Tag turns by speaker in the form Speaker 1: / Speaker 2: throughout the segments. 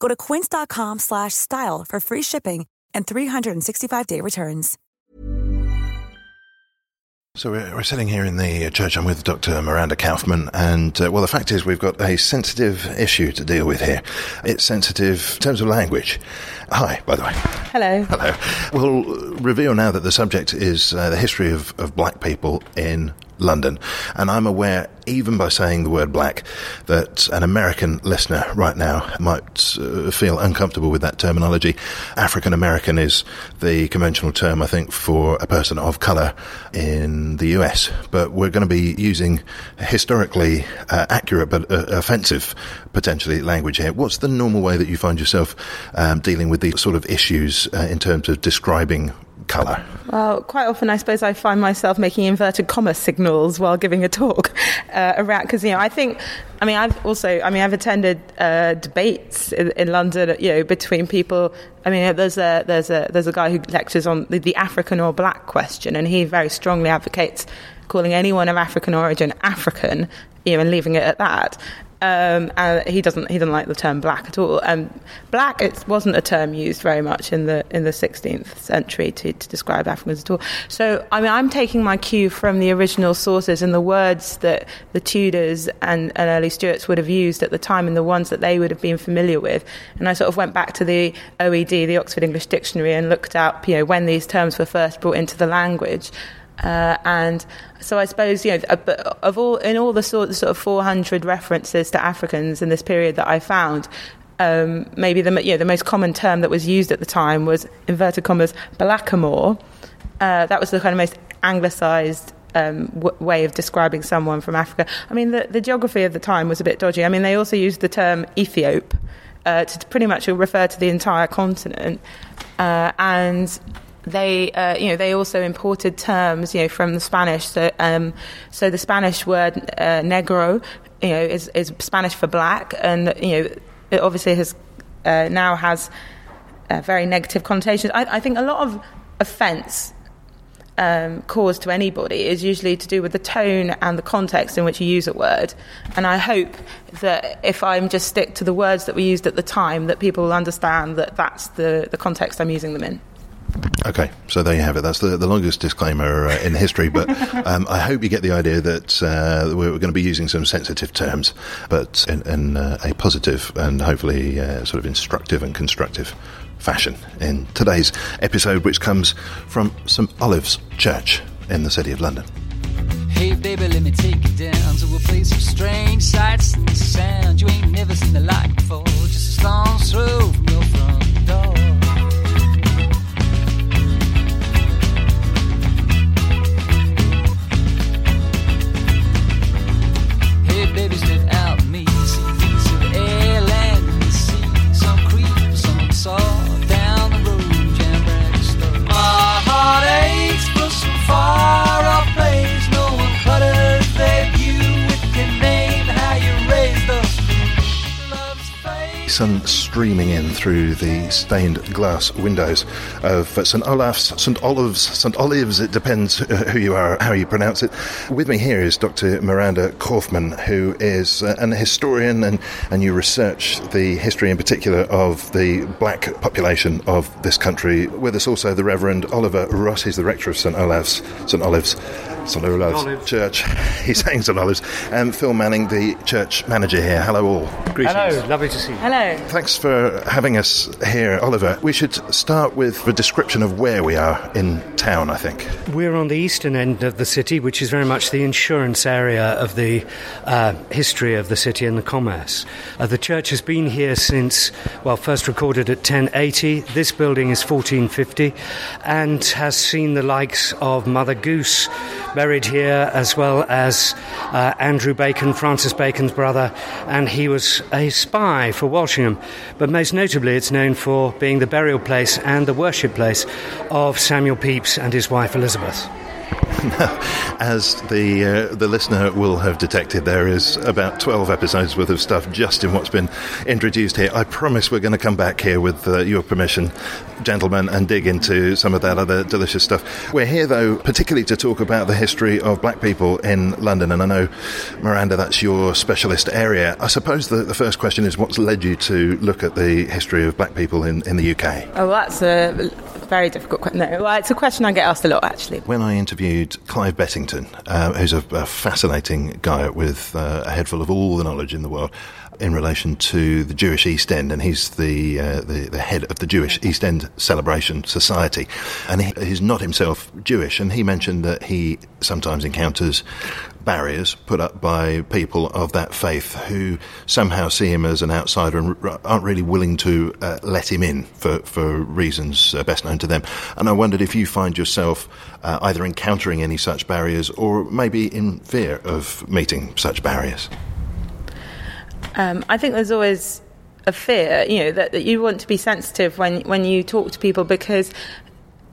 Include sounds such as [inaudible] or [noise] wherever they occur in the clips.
Speaker 1: Go to quince.com slash style for free shipping and 365-day returns.
Speaker 2: So we're, we're sitting here in the church. I'm with Dr. Miranda Kaufman, and uh, well, the fact is we've got a sensitive issue to deal with here. It's sensitive in terms of language. Hi, by the way.
Speaker 3: Hello.
Speaker 2: Hello. We'll reveal now that the subject is uh, the history of, of black people in London. And I'm aware, even by saying the word black, that an American listener right now might uh, feel uncomfortable with that terminology. African American is the conventional term, I think, for a person of colour in the US. But we're going to be using historically uh, accurate but uh, offensive, potentially, language here. What's the normal way that you find yourself um, dealing with these sort of issues uh, in terms of describing colour?
Speaker 3: Well, quite often I suppose I find myself making inverted comma signals while giving a talk [laughs] uh, around because you know I think I mean I've also I mean I've attended uh, debates in, in, London you know between people I mean there's a there's a there's a guy who lectures on the, the African or black question and he very strongly advocates calling anyone of African origin African you know and leaving it at that um, and he doesn't he doesn't like the term black at all. Um, black it wasn't a term used very much in the in the 16th century to, to describe Africans at all. So I mean I'm taking my cue from the original sources and the words that the Tudors and, and early Stuarts would have used at the time and the ones that they would have been familiar with. And I sort of went back to the OED, the Oxford English Dictionary, and looked up you know when these terms were first brought into the language. Uh, and so I suppose you know of all in all the sort, sort of 400 references to Africans in this period that I found, um, maybe the you know, the most common term that was used at the time was inverted commas blackamoor. Uh, that was the kind of most anglicised um, w- way of describing someone from Africa. I mean, the, the, geography of the time was a bit dodgy. I mean, they also used the term Ethiop uh, to pretty much refer to the entire continent, uh, and they, uh, you know, they also imported terms, you know, from the Spanish. So, um, so the Spanish word uh, negro, you know, is, is Spanish for black, and you know, it obviously has uh, now has very negative connotations. I, I, think a lot of offence um, caused to anybody is usually to do with the tone and the context in which you use a word. And I hope that if I'm just stick to the words that we used at the time, that people will understand that that's the, the context I'm using them in.
Speaker 2: Okay, so there you have it. That's the, the longest disclaimer uh, in history, but [laughs] um, I hope you get the idea that uh, we're going to be using some sensitive terms, but in, in uh, a positive and hopefully uh, sort of instructive and constructive fashion in today's episode, which comes from St Olave's Church in the City of London. Hey baby, let me take you down to a place of strange sights and sound. You ain't never seen the like before, just a stone's throw from your front far. Sun streaming in through the stained glass windows of St Olaf's, St Olives, St Olives, it depends [laughs] who you are, how you pronounce it. With me here is Dr. Miranda Kaufman, who is uh, an historian and, and you research the history in particular of the black population of this country. With us also the Reverend Oliver Ross, he's the rector of St Olaf's, St Olives. St Olave's Church. [laughs] He's saying on Olave's. And Phil Manning, the church manager here. Hello, all.
Speaker 4: Greetings. Hello, lovely to see you.
Speaker 3: Hello.
Speaker 2: Thanks for having us here, Oliver. We should start with a description of where we are in town, I think.
Speaker 4: We're on the eastern end of the city, which is very much the insurance area of the uh, history of the city and the commerce. Uh, the church has been here since, well, first recorded at 1080. This building is 1450 and has seen the likes of Mother Goose buried here, as well as uh, Andrew Bacon, Francis Bacon's brother, and he was a spy for Walsingham. But most notably, it's known for being the burial place and the worship place of Samuel Pepys and his wife Elizabeth. [laughs]
Speaker 2: As the uh, the listener will have detected, there is about twelve episodes worth of stuff just in what's been introduced here. I promise we're going to come back here with uh, your permission, gentlemen, and dig into some of that other delicious stuff. We're here though, particularly to talk about the history of black people in London, and I know Miranda, that's your specialist area. I suppose the, the first question is, what's led you to look at the history of black people in, in the UK?
Speaker 3: Oh, that's a very difficult question. No, well, it's a question I get asked a lot, actually.
Speaker 2: When I interviewed Clive Bettington, uh, who's a, a, fascinating guy with uh, a head full of all the knowledge in the world, in relation to the Jewish East End, and he's the, uh, the, the head of the Jewish East End Celebration Society, and he, he's not himself Jewish, and he mentioned that he sometimes encounters barriers put up by people of that faith who somehow see him as an outsider and aren't really willing to uh, let him in for, for reasons uh, best known to them. And I wondered if you find yourself uh, either encountering any such barriers or maybe in fear of meeting such barriers.
Speaker 3: Um, I think there's always a fear, you know, that, that you want to be sensitive when when you talk to people because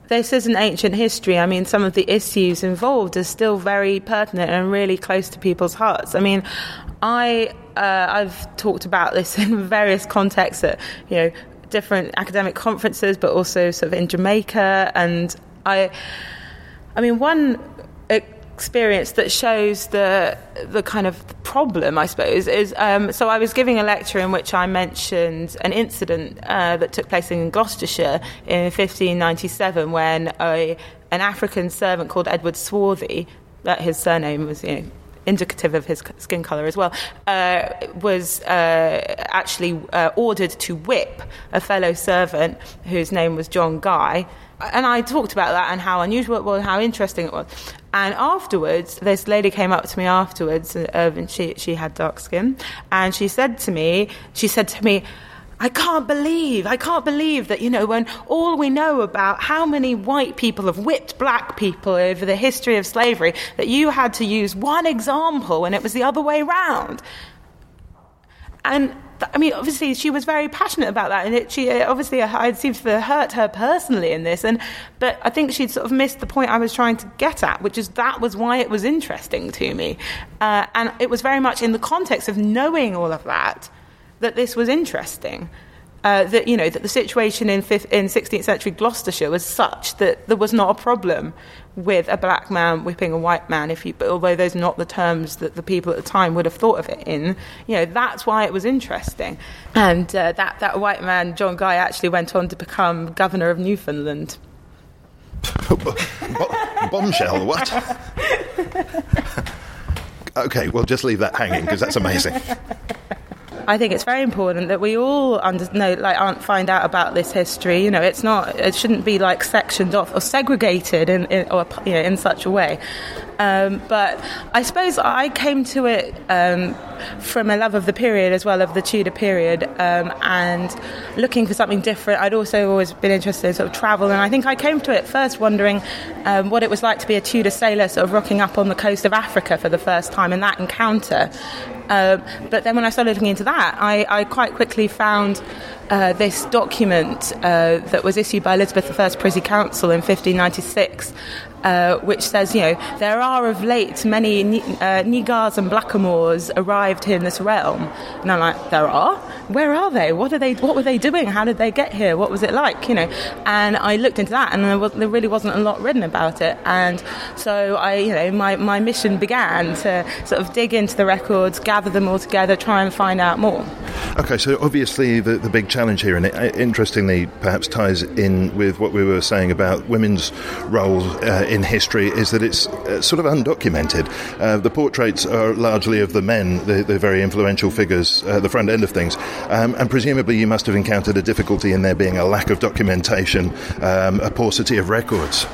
Speaker 3: this is an ancient history. I mean, some of the issues involved are still very pertinent and really close to people's hearts. I mean, I uh, I've talked about this [laughs] in various contexts at you know different academic conferences, but also sort of in Jamaica, and I, I mean, one experience that shows the the kind of problem, I suppose, is um, so I was giving a lecture in which I mentioned an incident uh, that took place in Gloucestershire in 1597 when a, an African servant called Edward Swarthy, that his surname was you know, indicative of his skin color as well, uh, was uh, actually uh, ordered to whip a fellow servant whose name was John Guy. And I talked about that and how unusual it was, how interesting it was. And afterwards, this lady came up to me afterwards, uh, and she, she had dark skin, and she said to me, she said to me, I can't believe, I can't believe that, you know, when all we know about how many white people have whipped black people over the history of slavery, that you had to use one example when it was the other way round. And I mean, obviously, she was very passionate about that, and it, she obviously it seemed to have hurt her personally in this. And but I think she'd sort of missed the point I was trying to get at, which is that was why it was interesting to me, uh, and it was very much in the context of knowing all of that that this was interesting. Uh, that you know that the situation in, fifth, in 16th century Gloucestershire was such that there was not a problem with a black man whipping a white man. If you, although those are not the terms that the people at the time would have thought of it in, you know that's why it was interesting. And uh, that that white man John Guy actually went on to become governor of Newfoundland. [laughs]
Speaker 2: Bombshell, what? [laughs] okay, we'll just leave that hanging because that's amazing.
Speaker 3: I think it's very important that we all under, know, like, find out about this history. You know, it's not, it shouldn't be like sectioned off or segregated in, in or you know, in such a way. Um, but I suppose I came to it um, from a love of the period as well, of the Tudor period, um, and looking for something different. I'd also always been interested in sort of travel, and I think I came to it first wondering um, what it was like to be a Tudor sailor, sort of rocking up on the coast of Africa for the first time, and that encounter. Uh, but then when I started looking into that, I, I quite quickly found uh, this document uh, that was issued by Elizabeth I's Privy Council in 1596, uh, which says, you know, there are of late many uh, Nigars and blackamoors arrived here in this realm. And I'm like, there are? Where are they? What are they? What were they doing? How did they get here? What was it like? You know, and I looked into that, and there, was, there really wasn't a lot written about it. And so I, you know, my, my mission began to sort of dig into the records, gather them all together, try and find out more.
Speaker 2: Okay, so obviously the, the big challenge here, and it, interestingly perhaps ties in with what we were saying about women's roles uh, in history, is that it's uh, sort of undocumented. Uh, the portraits are largely of the men, the, the very influential figures at the front end of things, um, and presumably you must have encountered a difficulty in there being a lack of documentation, um, a paucity of records.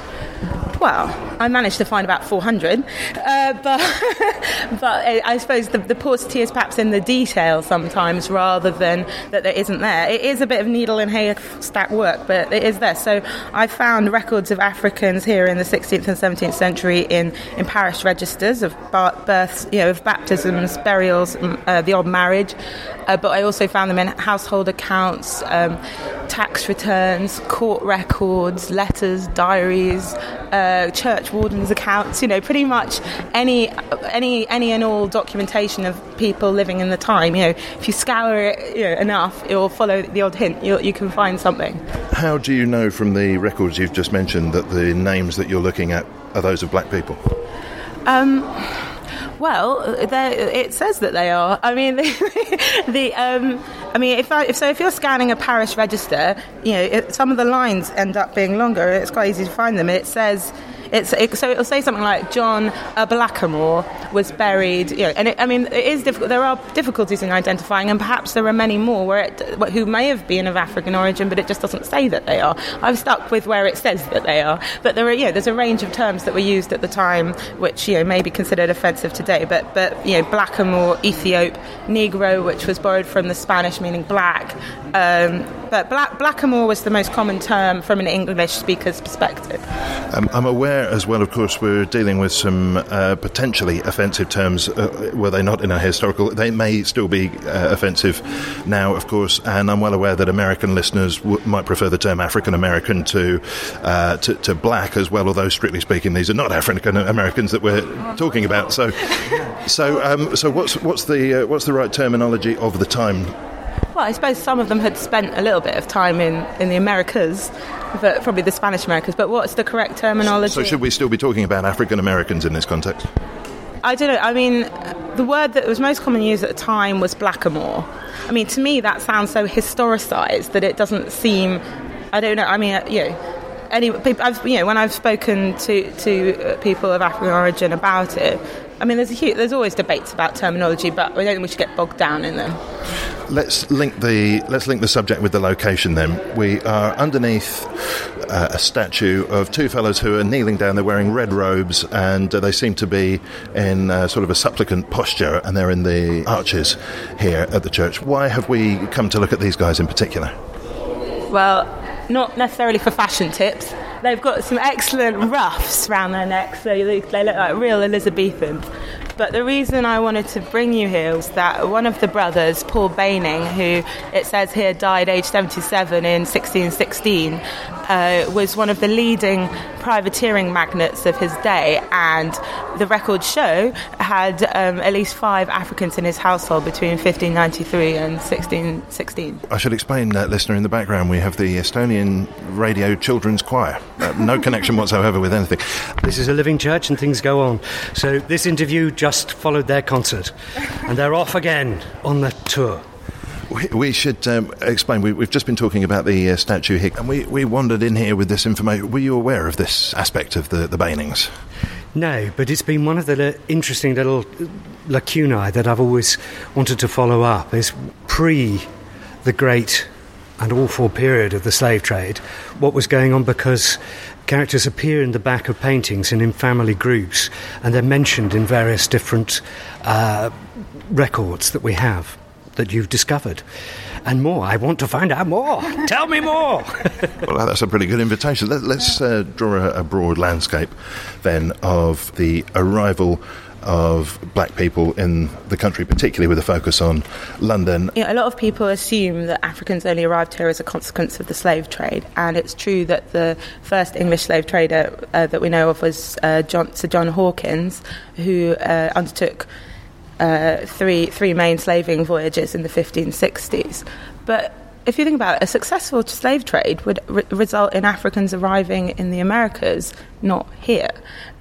Speaker 3: Well, I managed to find about 400, uh, but [laughs] but I suppose the, the paucity is perhaps in the detail sometimes rather than that there isn't there. It is a bit of needle and haystack work, but it is there. So I found records of Africans here in the 16th and 17th century in, in parish registers of births, you know, of baptisms, burials, uh, the odd marriage, uh, but I also found them in household accounts, um, tax returns, court records, letters, diaries, uh, church wardens' accounts. You know, pretty much any any any and all documentation of people living in the time. You know, if you scour it you know, enough, will follow the odd hint. You'll, you can find something.
Speaker 2: How do you know from the records you've just mentioned that the names that you're looking at are those of black people?
Speaker 3: Um, well, it says that they are. I mean, [laughs] the, um, I mean, if, I, if so, if you're scanning a parish register, you know, it, some of the lines end up being longer. It's quite easy to find them. It says it's it, so it'll say something like John uh, Blackamoor was buried. You know, and it, I mean, it is difficult. There are difficulties in identifying, and perhaps there are many more where it, who may have been of African origin, but it just doesn't say that they are. I've stuck with where it says that they are, but there are there's a range of terms that were used at the time which you know may be considered offensive today. But but you know, Blackamoor, Ethiop, Negro, which was borrowed from the Spanish meaning black. Um, but black, blackamoor was the most common term from an English speaker's perspective.
Speaker 2: Um, I'm aware as well, of course, we're dealing with some uh, potentially offensive terms. Uh, were they not in our historical? They may still be uh, offensive now, of course, and I'm well aware that American listeners w- might prefer the term African American to, uh, to, to black as well. Although strictly speaking, these are not African Americans that we're talking about. So, so, um, so what's what's the uh, what's the right terminology of the time?
Speaker 3: Well, I suppose some of them had spent a little bit of time in, in the Americas, but probably the Spanish Americas. But what's the correct terminology?
Speaker 2: So, should we still be talking about African Americans in this context?
Speaker 3: I don't know. I mean, the word that was most commonly used at the time was blackamoor. I mean, to me, that sounds so historicized that it doesn't seem. I don't know. I mean, uh, you know. Any, I've, you know, when I've spoken to, to uh, people of African origin about it, I mean, there's a huge, there's always debates about terminology, but I don't think we should get bogged down in them
Speaker 2: let's link the let's link the subject with the location. Then we are underneath uh, a statue of two fellows who are kneeling down. They're wearing red robes, and uh, they seem to be in uh, sort of a supplicant posture. And they're in the arches here at the church. Why have we come to look at these guys in particular?
Speaker 3: Well, not necessarily for fashion tips. They've got some excellent ruffs around their necks, so they look like real Elizabethans. But the reason I wanted to bring you here was that one of the brothers, Paul Bayning, who it says here died aged 77 in 1616, uh, was one of the leading privateering magnates of his day, and the records show had um, at least five Africans in his household between 1593 and 1616.
Speaker 2: I should explain, uh, listener, in the background we have the Estonian Radio Children's Choir. Uh, no connection whatsoever with anything.
Speaker 4: This is a living church and things go on. So this interview just followed their concert, and they're off again on the tour.
Speaker 2: We, we should um, explain. We, have just been talking about the uh, statue here, and we, we wandered in here with this information. Were you aware of this aspect of the, the?
Speaker 4: No, but it's been one of the interesting little lacunae that I've always wanted to follow up. Is pre the great and awful period of the slave trade, what was going on because characters appear in the back of paintings and in family groups, and they're mentioned in various different uh, records that we have that you've discovered. And more. I want to find out more. Tell me more. [laughs]
Speaker 2: well, that's a pretty good invitation. Let, us uh, draw a, a broad landscape then of the arrival of black people in the country, particularly with a focus on London.
Speaker 3: a lot of people assume that Africans only arrived here as a consequence of the slave trade, and it's true that the first English slave trader uh, that we know of was uh, John, Sir John Hawkins, who uh, undertook uh, three three main slaving voyages in the 1560s. But if you think about it, a successful slave trade would re- result in Africans arriving in the Americas, not here.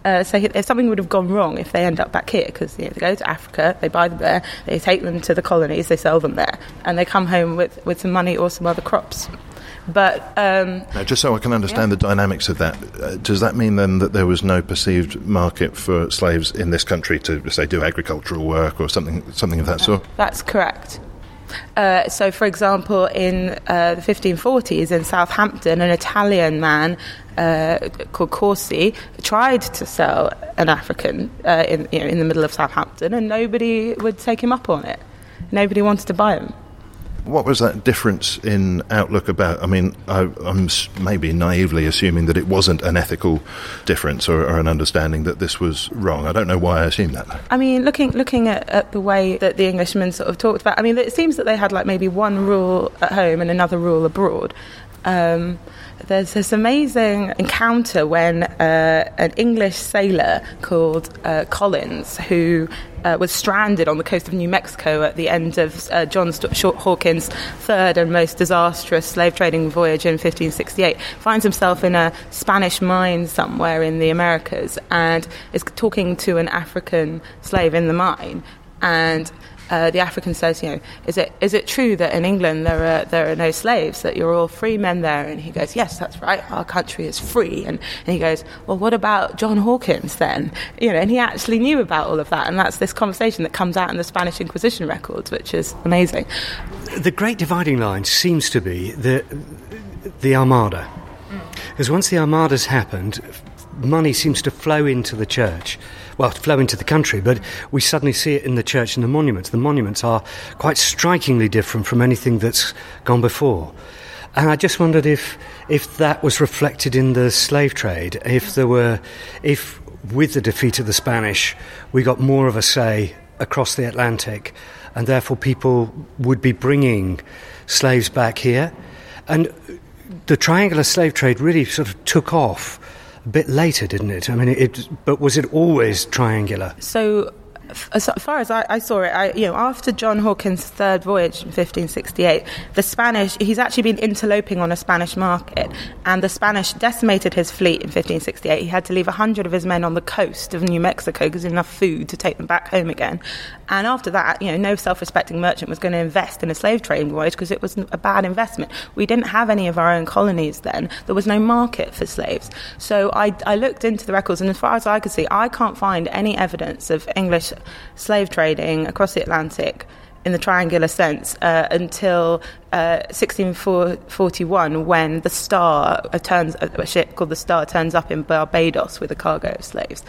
Speaker 3: Uh, so if something would have gone wrong if they end up back here, because you know, they go to Africa, they buy them there, they take them to the colonies, they sell them there, and they come home with, with some money or some other crops. But um,
Speaker 2: now, just so I can understand yeah. the dynamics of that, uh, does that mean then that there was no perceived market for slaves in this country to say do agricultural work or something something of that sort?
Speaker 3: That's correct. Uh, so, for example, in uh, the 1540s in Southampton, an Italian man uh, called Corsi tried to sell an African uh, in, you know, in the middle of Southampton, and nobody would take him up on it. Nobody wanted to buy him.
Speaker 2: What was that difference in outlook about? I mean, I, am maybe naively assuming that it wasn't an ethical difference or, or, an understanding that this was wrong. I don't know why I assume that.
Speaker 3: I mean, looking looking at, at the way that the Englishmen sort of talked about, I mean, it seems that they had like maybe one rule at home and another rule abroad. Um, there's this amazing encounter when uh, an English sailor called uh, Collins, who uh, was stranded on the coast of New Mexico at the end of uh, John St- Hawkins' third and most disastrous slave trading voyage in 1568, finds himself in a Spanish mine somewhere in the Americas and is talking to an African slave in the mine. And uh, the African says, you know, is it is it true that in England there are there are no slaves, that you're all free men there? And he goes, yes, that's right. Our country is free. And, and he goes, well, what about John Hawkins then? You know, and he actually knew about all of that, and that's this conversation that comes out in the Spanish Inquisition records, which is amazing.
Speaker 4: The great dividing line seems to be the the Armada, because once the Armada's happened, money seems to flow into the church well, flow into the country, but we suddenly see it in the church and the monuments. The monuments are quite strikingly different from anything that's gone before. And I just wondered if, if that was reflected in the slave trade, if there were, if with the defeat of the Spanish, we got more of a say across the Atlantic, and therefore people would be bringing slaves back here. And the triangular slave trade really sort of took off a bit later, didn't it? I mean, it, but was it always triangular?
Speaker 3: So as far as I, I, saw it, I, you know, after John Hawkins' third voyage in 1568, the Spanish, he's actually been interloping on a Spanish market, and the Spanish decimated his fleet in 1568. He had to leave 100 of his men on the coast of New Mexico because enough food to take them back home again. And after that, you know, no self-respecting merchant was going to invest in a slave trading voyage because it was a bad investment. We didn't have any of our own colonies then. There was no market for slaves. So I, I looked into the records, and as far as I could see, I can't find any evidence of English slave trading across the Atlantic in the triangular sense uh, until uh, 1641 when the Star turns a ship called the Star turns up in Barbados with a cargo of slaves.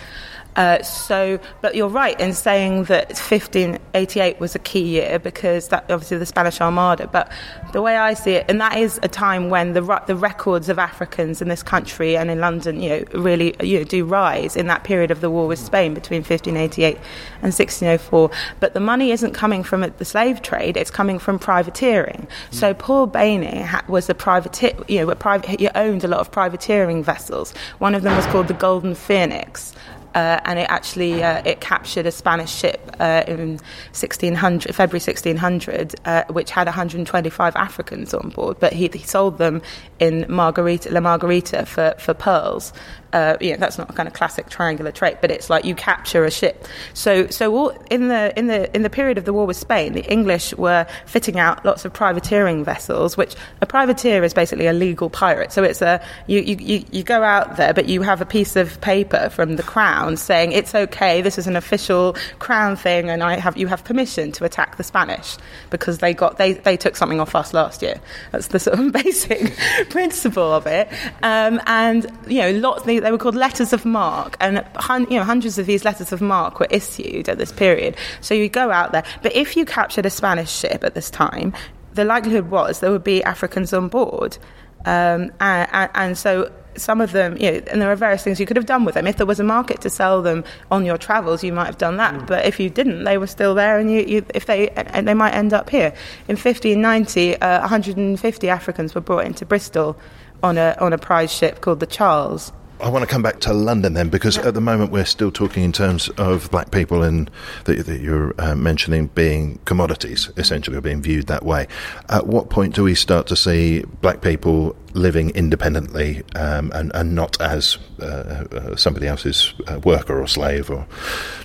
Speaker 3: Uh, so, but you're right in saying that 1588 was a key year because that obviously the Spanish Armada. But the way I see it, and that is a time when the the records of Africans in this country and in London, you know, really you know, do rise in that period of the war with Spain between 1588 and 1604. But the money isn't coming from the slave trade; it's coming from privateering. Mm. So Paul Bayning was a privateer, you know, a private, he owned a lot of privateering vessels. One of them was called the Golden Phoenix uh, and it actually uh, it captured a Spanish ship uh, in 1600, February 1600, uh, which had 125 Africans on board. But he, he sold them in Margarita, La Margarita for, for pearls, uh, you know, that's not a kind of classic triangular trait, but it's like you capture a ship. So, so all, in the in the in the period of the war with Spain, the English were fitting out lots of privateering vessels. Which a privateer is basically a legal pirate. So it's a you you you go out there, but you have a piece of paper from the crown saying it's okay. This is an official crown thing, and I have you have permission to attack the Spanish because they got they they took something off us last year. That's the sort of [laughs] basic [laughs] principle of it. Um, and you know, lots they were called letters of marque, and you know hundreds of these letters of marque were issued at this period. So you go out there, but if you captured a Spanish ship at this time, the likelihood was there would be Africans on board, um, and, and, and so some of them, you know, and there are various things you could have done with them. If there was a market to sell them on your travels, you might have done that. Mm. But if you didn't, they were still there, and you, you, if they, and they might end up here. In 1590, uh, 150 Africans were brought into Bristol on a on a prize ship called the Charles,
Speaker 2: I want to come back to London then, because at the moment we're still talking in terms of black people and that, that you're uh, mentioning being commodities, essentially, or being viewed that way. At what point do we start to see black people living independently um, and, and, not as uh, uh, somebody else's uh, worker or slave or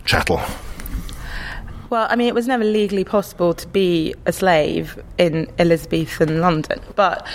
Speaker 2: chattel?
Speaker 3: Well, I mean, it was never legally possible to be a slave in Elizabethan London. But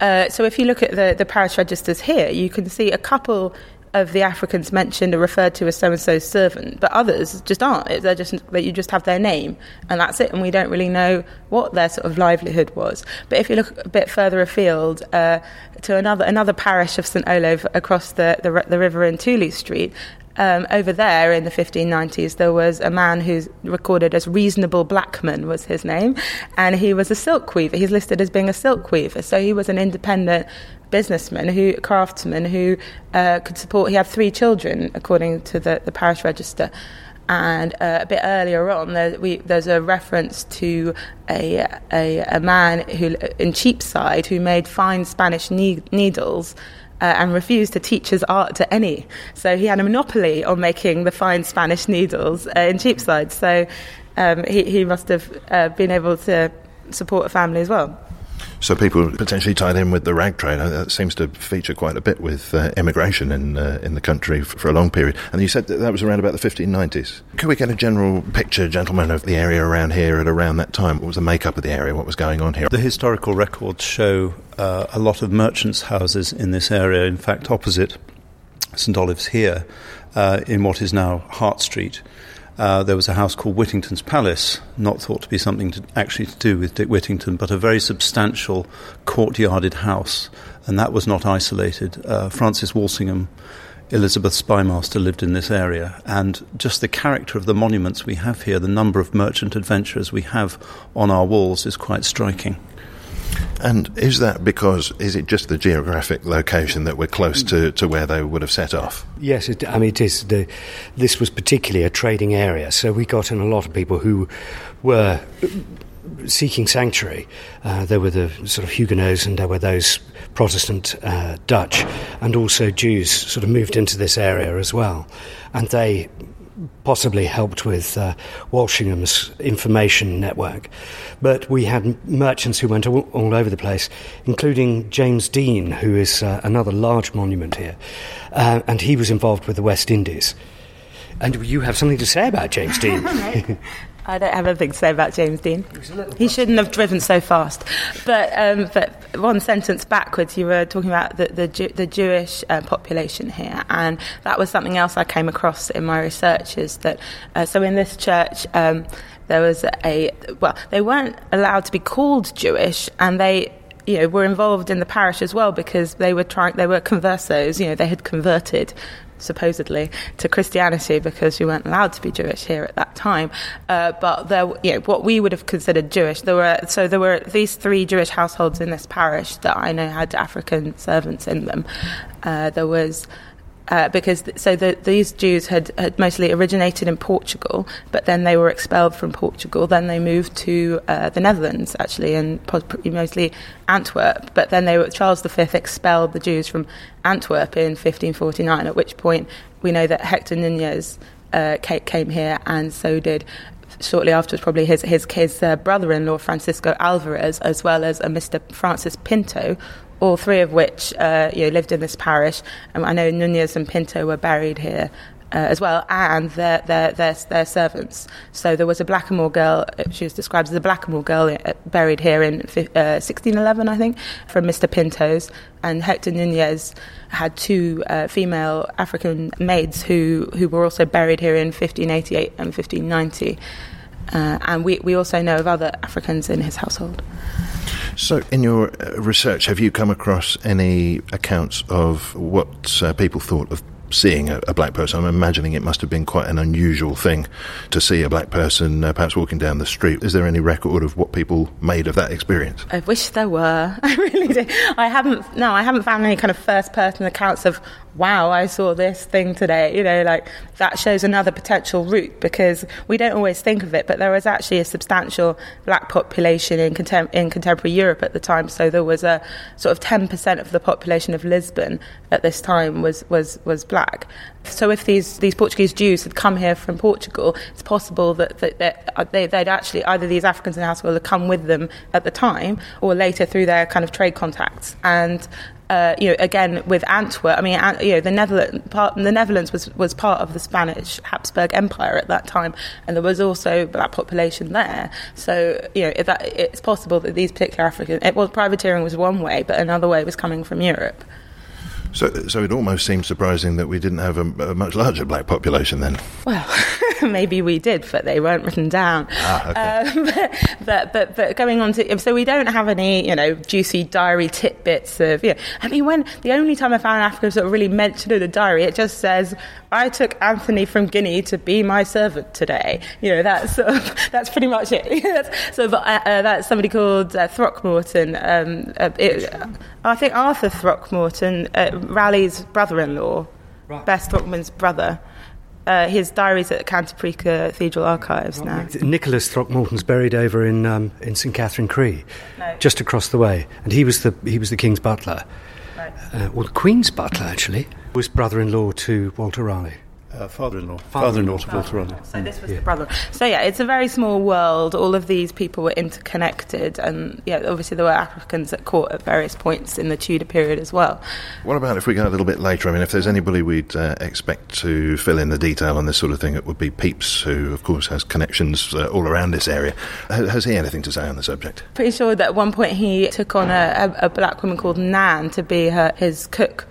Speaker 3: uh, so if you look at the, the parish registers here, you can see a couple of the Africans mentioned are referred to as so and so's servant, but others just aren't. They're just that you just have their name and that's it, and we don't really know what their sort of livelihood was. But if you look a bit further afield uh, to another another parish of St Olave across the, the, the river in Tooley Street, um, over there in the 1590s, there was a man who's recorded as Reasonable Blackman was his name, and he was a silk weaver. He's listed as being a silk weaver, so he was an independent businessman who craftsman who uh, could support. He had three children, according to the, the parish register. And uh, a bit earlier on, there, we, there's a reference to a, a, a man who in Cheapside who made fine Spanish ne- needles uh, and refused to teach his art to any. So he had a monopoly on making the fine Spanish needles uh, in Cheapside. So um, he, he must have uh, been able to support a family as well.
Speaker 2: So people potentially tied in with the rag trade. Uh, that seems to feature quite a bit with uh, immigration in uh, in the country for, for, a long period. And you said that, that was around about the 1590s. Could we get a general picture, gentlemen, of the area around here at around that time? What was the makeup of the area? What was going on here?
Speaker 5: The historical records show uh, a lot of merchants' houses in this area. In fact, opposite St Olave's here, uh, in what is now Hart Street. Uh, there was a house called Whittington's Palace, not thought to be something to, actually to do with Dick Whittington, but a very substantial courtyarded house, and that was not isolated. Uh, Francis Walsingham, Elizabeth Spymaster, lived in this area, and just the character of the monuments we have here, the number of merchant adventurers we have on our walls, is quite striking.
Speaker 2: And is that because, is it just the geographic location that we're close to, to where they would have set off?
Speaker 4: Yes, it, I mean, it is. The, this was particularly a trading area, so we got in a lot of people who were seeking sanctuary. Uh, there were the sort of Huguenots and there were those Protestant uh, Dutch, and also Jews sort of moved into this area as well. And they possibly helped with uh, Walsingham's information network. But we had merchants who went all, all over the place, including James Dean, who is uh, another large monument here, uh, and he was involved with the West Indies. And you have something to say about James Dean. [laughs]
Speaker 3: I don't have anything to say about James Dean. He shouldn't have driven so fast. But um, but one sentence backwards, you were talking about the the, the Jewish uh, population here, and that was something else I came across in my research. Is that uh, so in this church. Um, there was a well, they weren't allowed to be called Jewish, and they you know were involved in the parish as well because they were trying they were conversos you know they had converted supposedly to Christianity because we weren't allowed to be Jewish here at that time. Uh, but there, you know, what we would have considered Jewish, there were so there were these three Jewish households in this parish that I know had African servants in them. Uh, there was uh, because th- so the, these Jews had, had mostly originated in Portugal, but then they were expelled from Portugal. Then they moved to uh, the Netherlands, actually, and mostly Antwerp. But then they were, Charles V expelled the Jews from Antwerp in 1549. At which point we know that Hector Nunez uh, came here, and so did shortly afterwards, probably his his, his uh, brother-in-law Francisco Alvarez, as well as a Mr. Francis Pinto, all three of which uh, you know, lived in this parish. And I know Nunez and Pinto were buried here. Uh, as well, and their, their, their, their servants. So there was a Blackamoor girl, uh, she was described as a Blackamoor girl uh, buried here in uh, 1611, I think, from Mr. Pinto's. And Hector Nunez had two uh, female African maids who, who were also buried here in 1588 and 1590. Uh, and we, we also know of other Africans in his household.
Speaker 2: So, in your uh, research, have you come across any accounts of what uh, people thought of seeing a, a, black person? I'm imagining it must have been quite an unusual thing to see a black person uh, perhaps walking down the street. Is there any record of what people made of that experience?
Speaker 3: I wish there were. [laughs] I really do. I haven't. No, I haven't found any kind of first-person accounts of wow, I saw this thing today. You know, like that shows another potential route because we don't always think of it, but there was actually a substantial black population in, contem- in contemporary Europe at the time. So there was a sort of 10% of the population of Lisbon at this time was, was, was black. So if these, these Portuguese Jews had come here from Portugal, it's possible that, that, that uh, they, would actually, either these Africans in House will have come with them at the time or later through their kind of trade contacts. And uh, you know, again with Antwerp. I mean, you know, the Netherlands, part, the Netherlands was, was part of the Spanish Habsburg Empire at that time, and there was also black population there. So, you know, that, it's possible that these particular African, it was privateering was one way, but another way was coming from Europe.
Speaker 2: So, so it almost seems surprising that we didn't have a, a much larger black population then.
Speaker 3: Well, [laughs] [laughs] maybe we did, but they weren't written down.
Speaker 2: Ah, okay.
Speaker 3: Um, [laughs] but, but, but going on to so we don't have any you know juicy diary tidbits of you know. I mean, when the only time I found Africa sort of really mentioned in the diary, it just says I took Anthony from Guinea to be my servant today. You know, that's sort of, [laughs] that's pretty much it. that's, so, but, uh, uh, that's somebody called uh, Throckmorton. Um, uh, it, I think Arthur Throckmorton, uh, Raleigh's brother-in-law, right. Bess Throckmorton's brother. Uh, his diaries at Canterbury Cathedral Archives now.
Speaker 4: Nicholas Throckmorton's buried over in um, in St Catherine Cree, no. just across the way, and he was the he was the king's butler, right. uh, well, the queen's butler actually was brother-in-law to Walter Raleigh.
Speaker 5: Uh, father-in-law. Father-in-law to Walter Raleigh.
Speaker 3: So this was yeah. the brother. So yeah, it's a very small world. All of these people were interconnected, and yeah, obviously there were Africans at court at various points in the Tudor period as well.
Speaker 2: What about if we go a little bit later? I mean, if there's anybody we'd uh, expect to fill in the detail on this sort of thing, it would be Pepys, who of course has connections uh, all around this area. Has he anything to say on the subject?
Speaker 3: Pretty sure that at one point he took on a, a, a black woman called Nan to be her, his cook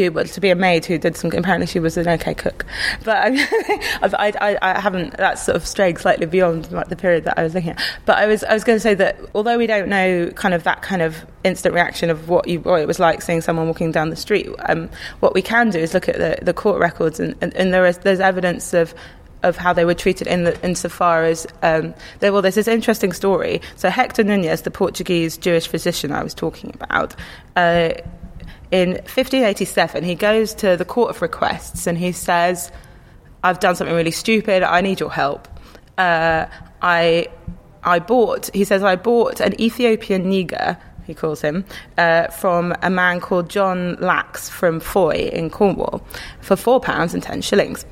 Speaker 3: who well, to be a maid who did some. Apparently, she was an okay cook, but [laughs] I, I, I, haven't. That's sort of strayed slightly beyond like, the period that I was looking at. But I was I was going to say that although we don't know kind of that kind of instant reaction of what you what it was like seeing someone walking down the street, um, what we can do is look at the, the court records, and, and, and there is there's evidence of of how they were treated in the, insofar as um, there, well, there's this interesting story. So Hector Nunez, the Portuguese Jewish physician I was talking about. Uh, in 1587, he goes to the Court of Requests and he says, I've done something really stupid, I need your help. Uh, I, I bought, he says, I bought an Ethiopian nigger, he calls him, uh, from a man called John Lax from Fowey in Cornwall for four pounds and ten shillings.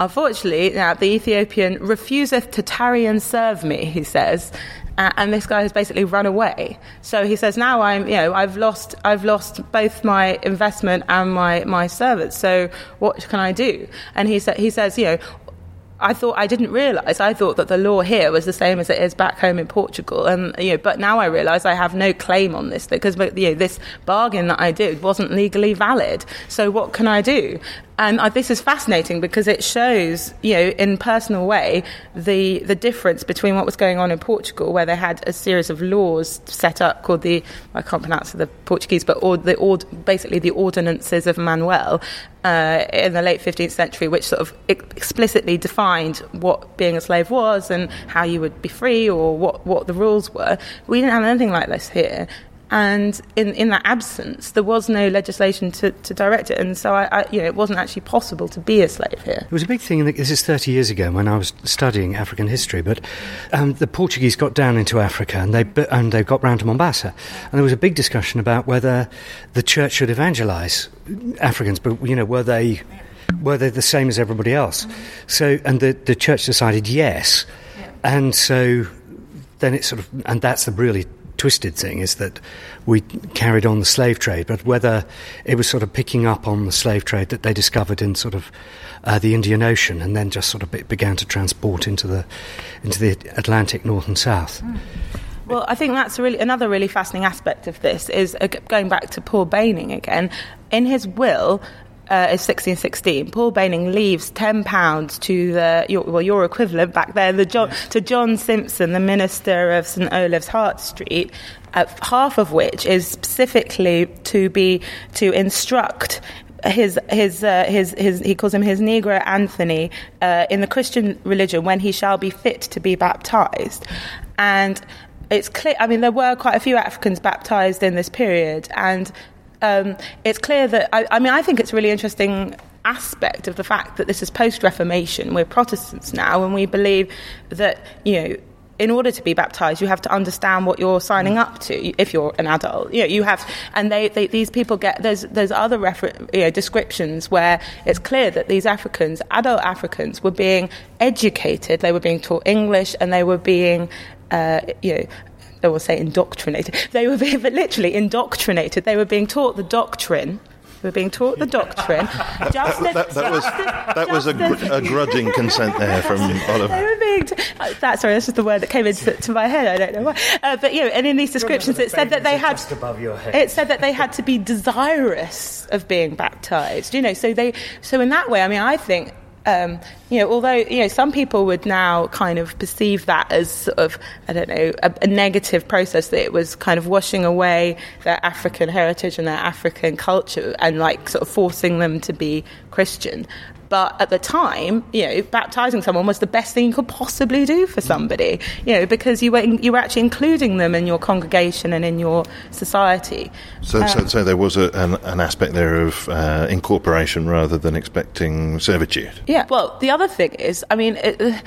Speaker 3: Unfortunately, now the Ethiopian refuseth to tarry and serve me, he says, uh, and this guy has basically run away. So he says, now I'm, you know, I've lost, I've lost both my investment and my, my servants. So what can I do? And he, sa- he says, you know, I thought I didn't realise. I thought that the law here was the same as it is back home in Portugal, and you know, but now I realise I have no claim on this because you know this bargain that I did wasn't legally valid. So what can I do? And this is fascinating because it shows, you know, in personal way, the the difference between what was going on in Portugal, where they had a series of laws set up called the I can't pronounce the Portuguese, but or the or, basically the ordinances of Manuel uh, in the late 15th century, which sort of explicitly defined what being a slave was and how you would be free or what what the rules were. We didn't have anything like this here. And in, in that absence, there was no legislation to, to direct it. And so I, I, you know, it wasn't actually possible to be a slave here.
Speaker 4: It was a big thing, this is 30 years ago when I was studying African history, but um, the Portuguese got down into Africa and they, and they got round to Mombasa. And there was a big discussion about whether the church should evangelize Africans, but, you know, were they, were they the same as everybody else? So, and the, the church decided yes. And so then it sort of, and that's the really twisted thing is that we carried on the slave trade, but whether it was sort of picking up on the slave trade that they discovered in sort of uh, the Indian Ocean and then just sort of began to transport into the into the Atlantic north and south. Mm.
Speaker 3: Well, I think that's really another really fascinating aspect of this is uh, going back to Paul Bayning again. In his will, uh, is 1616. Paul Bayning leaves £10 to the, your, well, your equivalent back there, the John, to John Simpson, the minister of St Olave's Hart Street, uh, half of which is specifically to be to instruct his his uh, his his he calls him his negro Anthony uh, in the Christian religion when he shall be fit to be baptized, and it's clear. I mean, there were quite a few Africans baptized in this period, and um, it's clear that I, I mean I think it's a really interesting aspect of the fact that this is post Reformation. We're Protestants now, and we believe that you know in order to be baptized, you have to understand what you're signing up to. If you're an adult, you know, you have, and they, they these people get there's there's other refer, you know, descriptions where it's clear that these Africans, adult Africans, were being educated. They were being taught English, and they were being, uh, you know. I will say indoctrinated. They were being, but literally indoctrinated. They were being taught the doctrine we were being taught the doctrine. [laughs]
Speaker 2: Just that, that, that was, that was a, gr- a, grudging consent there from [laughs] Oliver.
Speaker 3: They were being t- uh, that, sorry, that's just the word that came into to my head. I don't know why. Uh, but, you know, and in these descriptions, it said that they had... It said that they had to be desirous of being baptized, you know, so they... So in that way, I mean, I think um, you know, although you know some people would now kind of perceive that as sort of I don't know a, a, negative process that it was kind of washing away their African heritage and their African culture and like sort of forcing them to be Christian. But at the time, you know, baptizing someone was the best thing you could possibly do for somebody, you know, because you were in, you were actually including them in your congregation and in your society.
Speaker 2: So, um, so, so, there was a, an, an, aspect there of uh, incorporation rather than expecting servitude.
Speaker 3: Yeah. Well, the other thing is, I mean. It,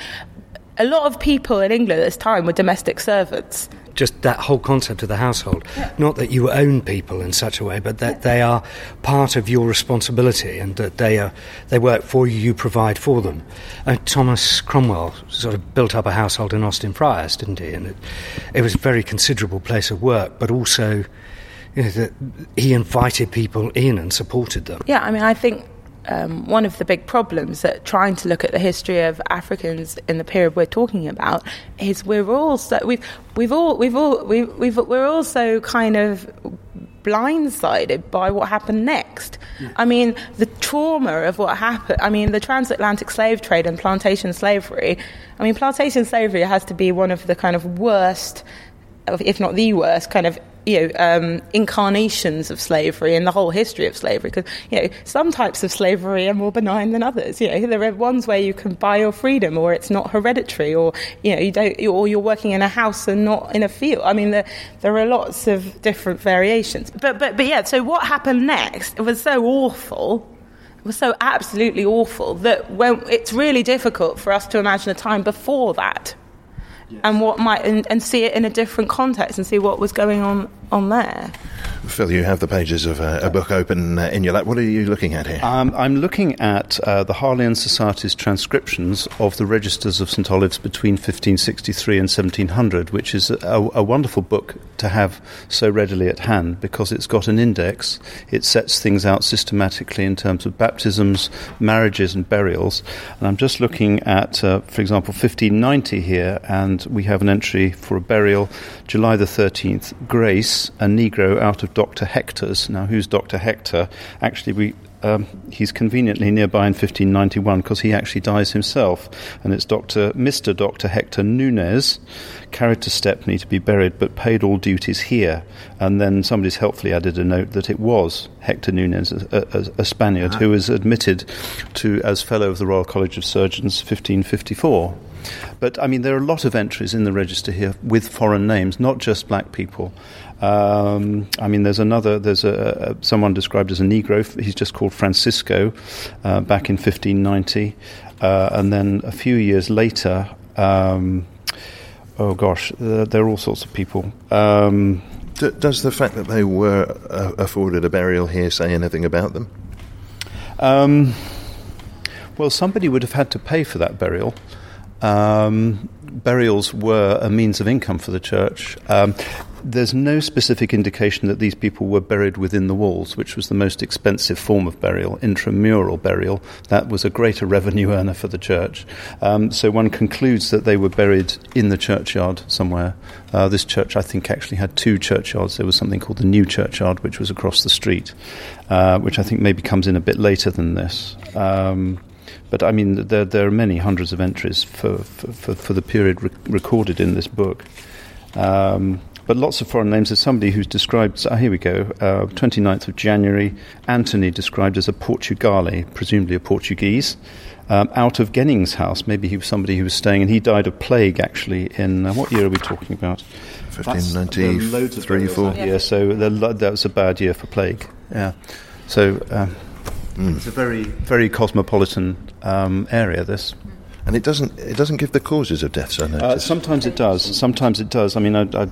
Speaker 3: a lot of people in England at this time were domestic servants
Speaker 4: just that whole concept of the household. Yeah. Not that you own people in such a way, but that they are part of your responsibility and that they are they work for you, you provide for them. Uh, Thomas Cromwell sort of built up a household in Austin Friars, didn't he? And it, it was a very considerable place of work, but also you know, that he invited people in and supported them.
Speaker 3: Yeah, I mean, I think um, one of the big problems that trying to look at the history of Africans in the period we're talking about is we're all so, we've we've all we've all we've, we've we're also kind of blindsided by what happened next. Yeah. I mean, the trauma of what happened. I mean, the transatlantic slave trade and plantation slavery. I mean, plantation slavery has to be one of the kind of worst, if not the worst, kind of you know, um, incarnations of slavery and the whole history of slavery. Because you know, some types of slavery are more benign than others. You know, there are ones where you can buy your freedom, or it's not hereditary, or you know, you don't, or you're working in a house and not in a field. I mean, there there are lots of different variations. But but but yeah. So what happened next? It was so awful. It was so absolutely awful that when it's really difficult for us to imagine a time before that yes. and what might and, and, see it in a different context and see what was going on on there.
Speaker 2: Phil, you have the pages of a, a book open uh, in your lap. What are you looking at here?
Speaker 5: Um, I'm looking at uh, the Harleian Society's transcriptions of the registers of St Olave's between 1563 and 1700, which is a, a, wonderful book to have so readily at hand because it's got an index. It sets things out systematically in terms of baptisms, marriages, and burials. And I'm just looking at, uh, for example, 1590 here, and we have an entry for a burial, July the 13th, Grace, a Negro out of Dr. Hector's. Now, who's Dr. Hector? Actually, we um, he's conveniently nearby in 1591 because he actually dies himself, and it's Dr. Mr. Dr. Hector Nunez, carried to Stepney to be buried, but paid all duties here. And then somebody's helpfully added a note that it was Hector Nunez, a, a, a Spaniard, uh-huh. who was admitted to as Fellow of the Royal College of Surgeons 1554. But I mean, there are a lot of entries in the register here with foreign names, not just black people. Um, I mean, there's another, there's a, a, someone described as a Negro. He's just called Francisco uh, back in 1590. Uh, and then a few years later, um, oh gosh, uh, there are all sorts of people. Um,
Speaker 2: D- does the fact that they were uh, afforded a burial here say anything about them?
Speaker 5: Um, well, somebody would have had to pay for that burial. Um, burials were a means of income for the church. Um, there's no specific indication that these people were buried within the walls, which was the most expensive form of burial, intramural burial. That was a greater revenue earner for the church. Um, so one concludes that they were buried in the churchyard somewhere. Uh, this church, I think, actually had two churchyards. There was something called the New Churchyard, which was across the street, uh, which I think maybe comes in a bit later than this. Um, but I mean, there, there, are many hundreds of entries for, for, for the period re- recorded in this book. Um, but lots of foreign names. There's somebody who's described, oh, here we go, uh, 29th of January, Anthony described as a Portugale, presumably a Portuguese, um, out of Genning's house. Maybe he was somebody who was staying, and he died of plague actually in, uh, what year are we talking about?
Speaker 2: 1593, 4.
Speaker 5: Yeah, so that was a bad year for plague. yeah. So um, mm. it's a very, very cosmopolitan um, area. This.
Speaker 2: And it doesn't it doesn't give the causes of deaths. I
Speaker 5: uh, sometimes it does. Sometimes it does. I mean, I, I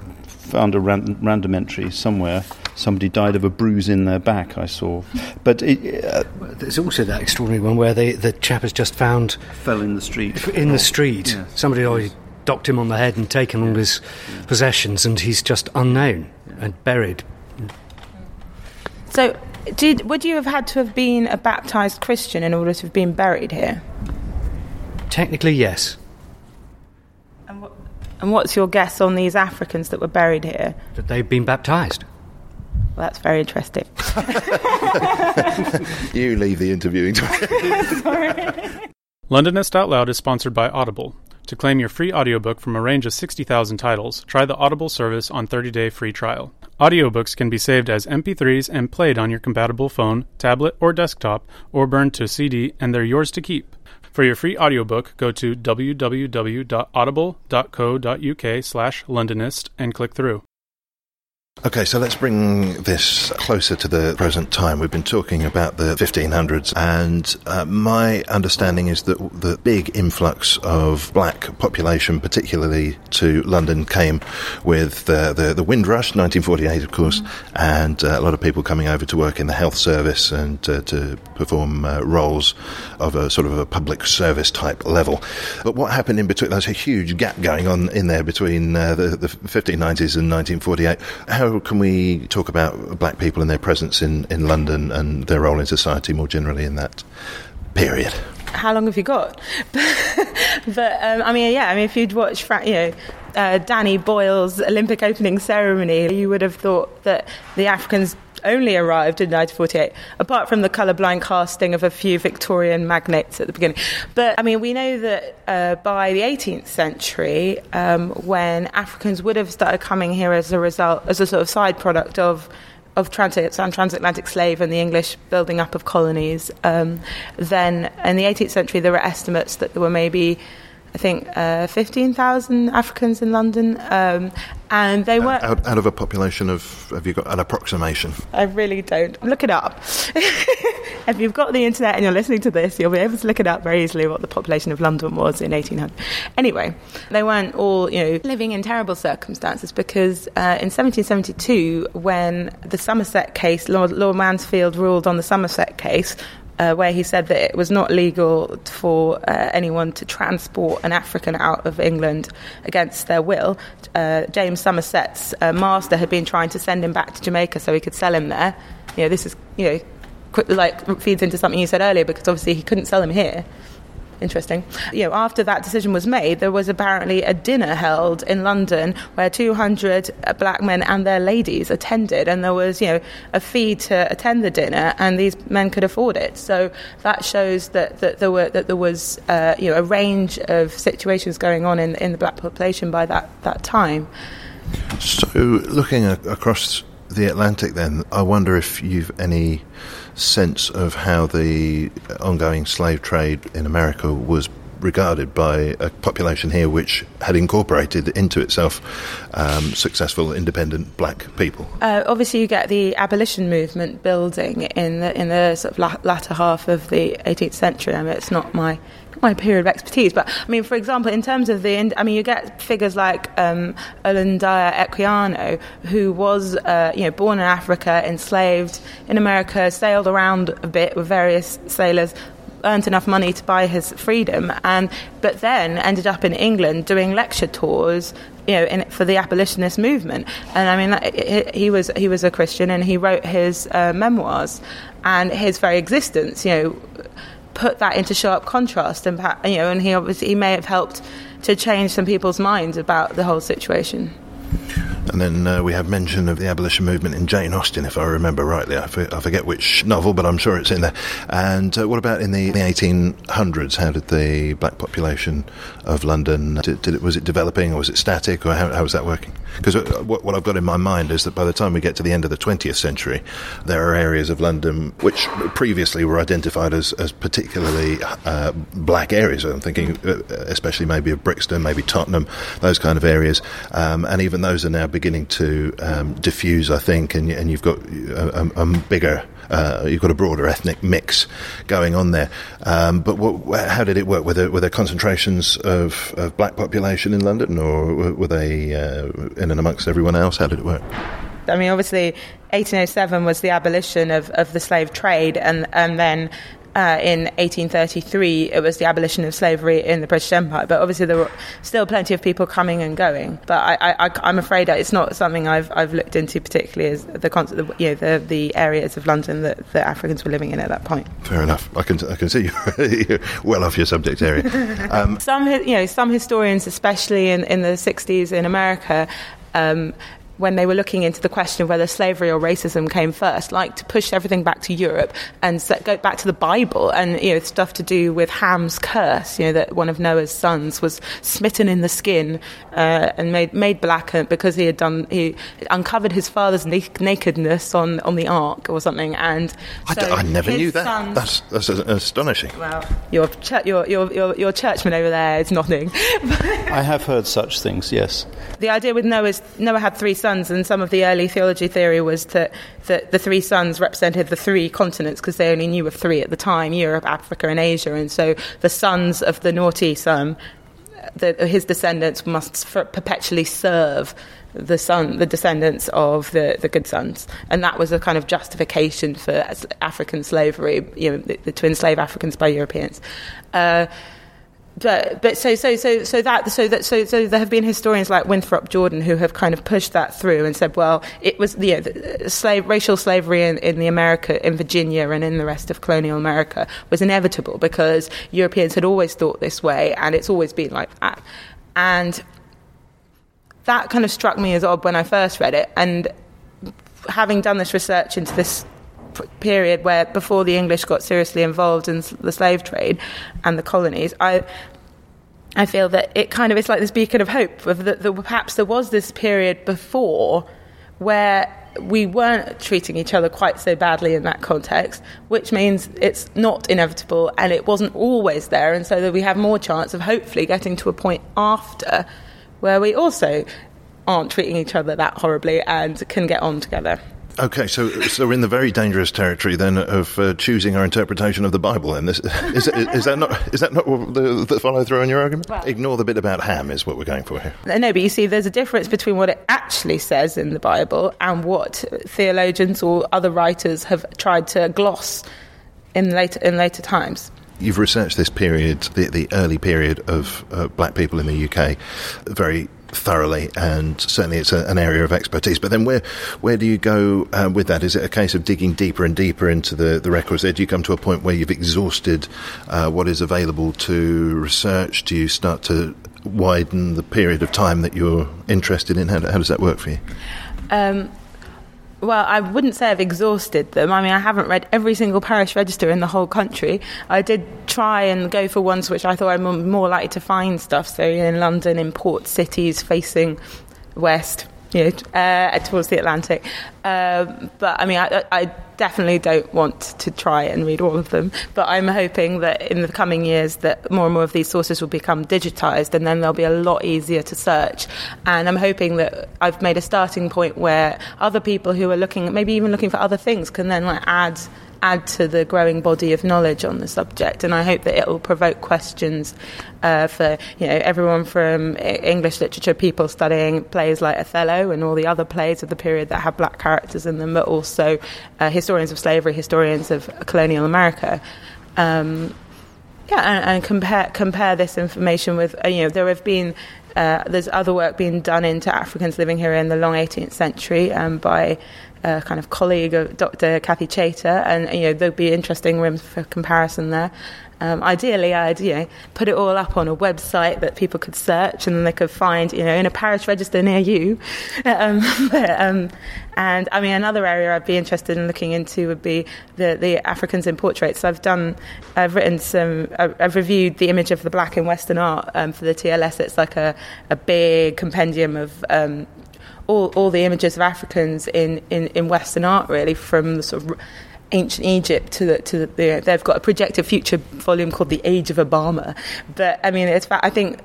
Speaker 5: found a ran- random entry somewhere. Somebody died of a bruise in their back. I saw, but it, uh,
Speaker 4: there's also that extraordinary one where they, the chap has just found
Speaker 5: fell in the street.
Speaker 4: In the street, yes. somebody already docked him on the head and taken all his possessions, and he's just unknown and buried.
Speaker 3: So, did would you have had to have been a baptized Christian in order to have been buried here?
Speaker 4: Technically, yes.
Speaker 3: And, what, and what's your guess on these Africans that were buried here?
Speaker 4: That they've been baptized.
Speaker 3: Well, that's very interesting. [laughs]
Speaker 2: you leave the interviewing. [laughs]
Speaker 6: Londonist Out Loud is sponsored by Audible. To claim your free audiobook from a range of 60,000 titles, try the Audible service on 30-day free trial. Audiobooks can be saved as MP3s and played on your compatible phone, tablet, or desktop, or burned to CD, and they're yours to keep. For your free audiobook, go to www.audible.co.uk slash Londonist and click through.
Speaker 2: Okay, so let's bring this closer to the present time. We've been talking about the 1500s, and uh, my understanding is that the big influx of black population, particularly to London, came with uh, the the Windrush, 1948, of course, mm-hmm. and uh, a lot of people coming over to work in the health service and uh, to perform uh, roles of a sort of a public service type level. But what happened in between? There's a huge gap going on in there between the, the 1590s and 1948. How how can we talk about black people and their presence in, in London and their role in society more generally in that period?
Speaker 3: How long have you got? [laughs] but um, I mean, yeah, I mean, if you'd watched, you know, uh, Danny Boyle's Olympic opening ceremony, you would have thought that the Africans only arrived in 1948, apart from the colourblind casting of a few Victorian magnates at the beginning. But I mean, we know that uh, by the 18th century, um, when Africans would have started coming here as a result, as a sort of side product of of trans- transatlantic slave and the English building up of colonies, um, then in the 18th century there were estimates that there were maybe I think uh, 15,000 Africans in London, um, and they were
Speaker 2: out, out, of a population of. Have you got an approximation?
Speaker 3: I really don't. Look it up. [laughs] if you've got the internet and you're listening to this, you'll be able to look it up very easily what the population of London was in 1800. Anyway, they weren't all you know living in terrible circumstances because uh, in 1772, when the Somerset case, Lord, Lord Mansfield ruled on the Somerset case, uh, where he said that it was not legal for uh, anyone to transport an African out of England against their will. Uh, James Somerset's uh, master had been trying to send him back to Jamaica so he could sell him there. You know, this is you know, like feeds into something you said earlier because obviously he couldn't sell him here interesting. You know, after that decision was made, there was apparently a dinner held in London where 200 black men and their ladies attended, and there was, you know, a fee to attend the dinner, and these men could afford it. So that shows that, that there were that there was, uh, you know, a range of situations going on in in the black population by that that time.
Speaker 2: So, looking across the Atlantic, then, I wonder if you've any sense of how the ongoing slave trade in America was regarded by a population here which had incorporated into itself um, successful independent black people.
Speaker 3: Uh, obviously, you get the abolition movement building in the in the sort of la- latter half of the 18th century. I mean, it's not my my period of expertise, but I mean, for example, in terms of the, I mean, you get figures like um, Olaudah Equiano, who was, uh, you know, born in Africa, enslaved in America, sailed around a bit with various sailors, earned enough money to buy his freedom, and but then ended up in England doing lecture tours. You know, in, for the abolitionist movement, and I mean, he, he was he was a Christian, and he wrote his uh, memoirs, and his very existence, you know, put that into sharp contrast, and you know, and he obviously he may have helped to change some people's minds about the whole situation.
Speaker 2: And then uh, we have mention of the abolition movement in Jane Austen, if I remember rightly. I, I forget which novel, but I'm sure it's in there. And uh, what about in the, the, 1800s? How did the black population of London did, did, it was it developing or was it static, or how, how was that working? Because uh, what, what, I've got in my mind is that by the time we get to the end of the 20th century, there are areas of London which previously were identified as, as particularly uh, black areas. I'm thinking, uh, especially maybe of Brixton, maybe Tottenham, those kind of areas, um, and even those are now beginning to um, diffuse, I think, and, and you've got a, a, a bigger. Uh, you've got a broader ethnic mix going on there, um, but what, how did it work? Were there, were there concentrations of, of black population in London, or were, they uh, in and amongst everyone else? How did it work?
Speaker 3: I mean, obviously, 1807 was the abolition of, of the slave trade, and, and then uh, in 1833 it was the abolition of slavery in the British Empire. But obviously, there were still plenty of people coming and going. But I, am afraid it's not something I've, I've looked into particularly as the, the you know the, the areas of London that the Africans were living in at that point.
Speaker 2: Fair enough. I can I can see you're [laughs] well off your subject area. [laughs]
Speaker 3: Um, some you know some historians, especially in, in the 60s in America. Um, when they were looking into the question of whether slavery or racism came first, like to push everything back to Europe and set, go back to the Bible and you know stuff to do with Ham's curse. You know that one of Noah's sons was smitten in the skin uh, and made made black because he had done he uncovered his father's na- nakedness on, on the ark or something. And
Speaker 2: so I, d- I never knew that. Sons, that's that's astonishing.
Speaker 3: Well, your, ch- your, your your your churchman over there is nodding.
Speaker 5: I have heard such things. Yes.
Speaker 3: The idea with Noah's Noah had three sons, and some of the early theology theory was that, that the three sons represented the three continents because they only knew of three at the time Europe, Africa, and Asia. And so the sons of the naughty son, the, his descendants must perpetually serve the son, the descendants of the, the good sons, and that was a kind of justification for African slavery, you know, the, the to enslave Africans by Europeans. Uh, but but so so so so that so that so so there have been historians like Winthrop Jordan who have kind of pushed that through and said, well, it was you know, the uh, slave racial slavery in, in the America in Virginia and in the rest of colonial America was inevitable because Europeans had always thought this way and it's always been like that, and that kind of struck me as odd when I first read it. And having done this research into this period where before the English got seriously involved in the slave trade and the colonies, I I feel that it kind of is like this beacon of hope of that, that perhaps there was this period before where we weren't treating each other quite so badly in that context, which means it's not inevitable and it wasn't always there, and so that we have more chance of hopefully getting to a point after where we also aren't treating each other that horribly and can get on together.
Speaker 2: Okay, so so we're in the very dangerous territory then of uh, choosing our interpretation of the Bible. And this is, is that not is that not the, the follow through on your argument? Well, Ignore the bit about Ham is what we're going for here.
Speaker 3: No, but you see, there's a difference between what it actually says in the Bible and what theologians or other writers have tried to gloss in later in later times.
Speaker 2: You've researched this period, the, the early period of uh, black people in the UK, very thoroughly, and certainly it's a, an area of expertise. But then, where where do you go uh, with that? Is it a case of digging deeper and deeper into the, the records? There, do you come to a point where you've exhausted uh, what is available to research? Do you start to widen the period of time that you're interested in? How, how does that work for you? Um,
Speaker 3: well, I wouldn't say I've exhausted them. I mean, I haven't read every single parish register in the whole country. I did try and go for ones which I thought I'm more likely to find stuff. So in London, in port cities facing west, you know, uh, towards the Atlantic. Um, but I mean, I, I, definitely don't want to try and read all of them. But I'm hoping that in the coming years that more and more of these sources will become digitized, and then they'll be a lot easier to search. And I'm hoping that I've made a starting point where other people who are looking, maybe even looking for other things, can then like add add to the growing body of knowledge on the subject. And I hope that it will provoke questions uh, for you know everyone from English literature people studying plays like Othello and all the other plays of the period that have black characters in them, but also uh, historians of slavery, historians of colonial America. Um, yeah, and, and, compare compare this information with uh, you know there have been uh, there's other work being done into Africans living here in the long 18th century um, by a kind of colleague of Dr. Kathy Chater, and you know there'll be interesting rooms for comparison there. Um, ideally, I'd you know put it all up on a website that people could search, and then they could find you know in a parish register near you. [laughs] Um, but, um, and I mean, another area I'd be interested in looking into would be the the Africans in portraits. I've done, I've written some, I've reviewed the image of the black in Western art um, for the TLS. It's like a a big compendium of um, all, all the images of Africans in, in, in Western art, really, from the sort of ancient Egypt to the, to the, they've got a projected future volume called The Age of Obama. But I mean, it's I think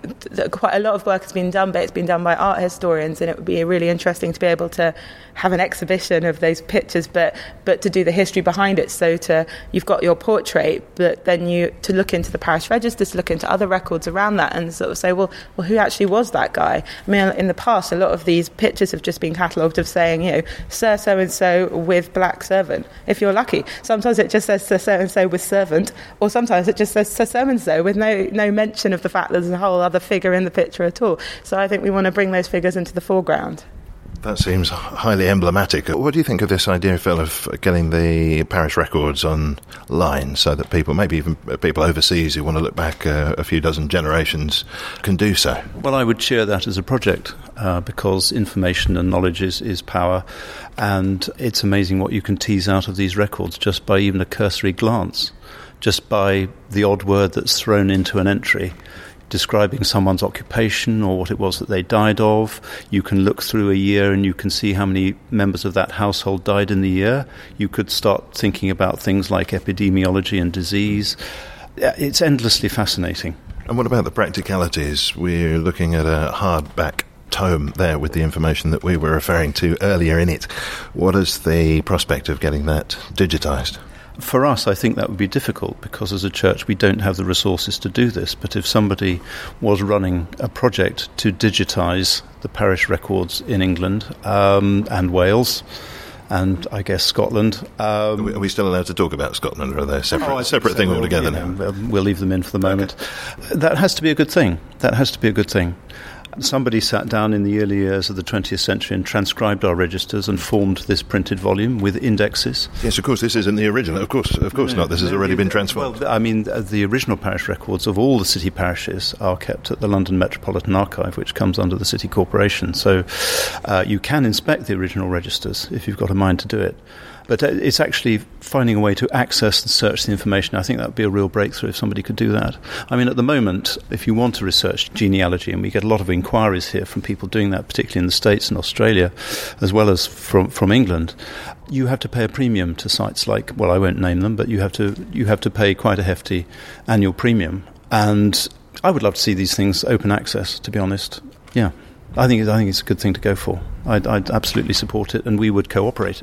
Speaker 3: quite a lot of work has been done, but it's been done by art historians, and it would be really interesting to be able to have an exhibition of those pictures, but but to do the history behind it. So to you've got your portrait, but then you to look into the parish registers, look into other records around that, and sort of say, well, well, who actually was that guy? I mean, in the past, a lot of these pictures have just been catalogued of saying, you know, Sir so and so with black servant. If you're lucky, sometimes it just says so and so with servant, or sometimes it just says so and so with no no mention of the fact that there's a whole other figure in the picture at all. So I think we want to bring those figures into the foreground.
Speaker 2: That seems highly emblematic. What do you think of this idea, Phil, of getting the parish records online so that people, maybe even people overseas who want to look back uh, a few dozen generations, can do so?
Speaker 5: Well, I would cheer that as a project uh, because information and knowledge is, is power, and it's amazing what you can tease out of these records just by even a cursory glance, just by the odd word that's thrown into an entry describing someone's occupation or what it was that they died of. You can look through a year and you can see how many members of that household died in the year. You could start thinking about things like epidemiology and disease. It's endlessly fascinating.
Speaker 2: And what about the practicalities? We're looking at a hardback tome there with the information that we were referring to earlier in it. What is the prospect of getting that digitised?
Speaker 5: For us, I think that would be difficult because as a church we don't have the resources to do this. But if somebody was running a project to digitise the parish records in England um, and Wales, and I guess Scotland.
Speaker 2: Um, are we still allowed to talk about Scotland, or are they a separate, oh, separate thing we'll, altogether
Speaker 5: you know, now? We'll leave them in for the moment. Okay. That has to be a good thing. That has to be a good thing. Somebody sat down in the early years of the 20th century and transcribed our registers and formed this printed volume with indexes.
Speaker 2: Yes, of course, this isn't the original. Of course, of course no, not. This has already been transformed.
Speaker 5: Well, I mean, uh, the original parish records of all the city parishes are kept at the London Metropolitan Archive, which comes under the City Corporation. So uh, you can inspect the original registers if you've got a mind to do it. But uh, it's actually finding a way to access and search the information. I think that would be a real breakthrough if somebody could do that. I mean, at the moment, if you want to research genealogy, and we get a lot of inquiries here from people doing that, particularly in the States and Australia, as well as from, from England, you have to pay a premium to sites like, well, I won't name them, but you have to, you have to pay quite a hefty annual premium. And I would love to see these things open access, to be honest. Yeah. I think, I think it's a good thing to go for. I'd, I'd absolutely support it, and we would cooperate.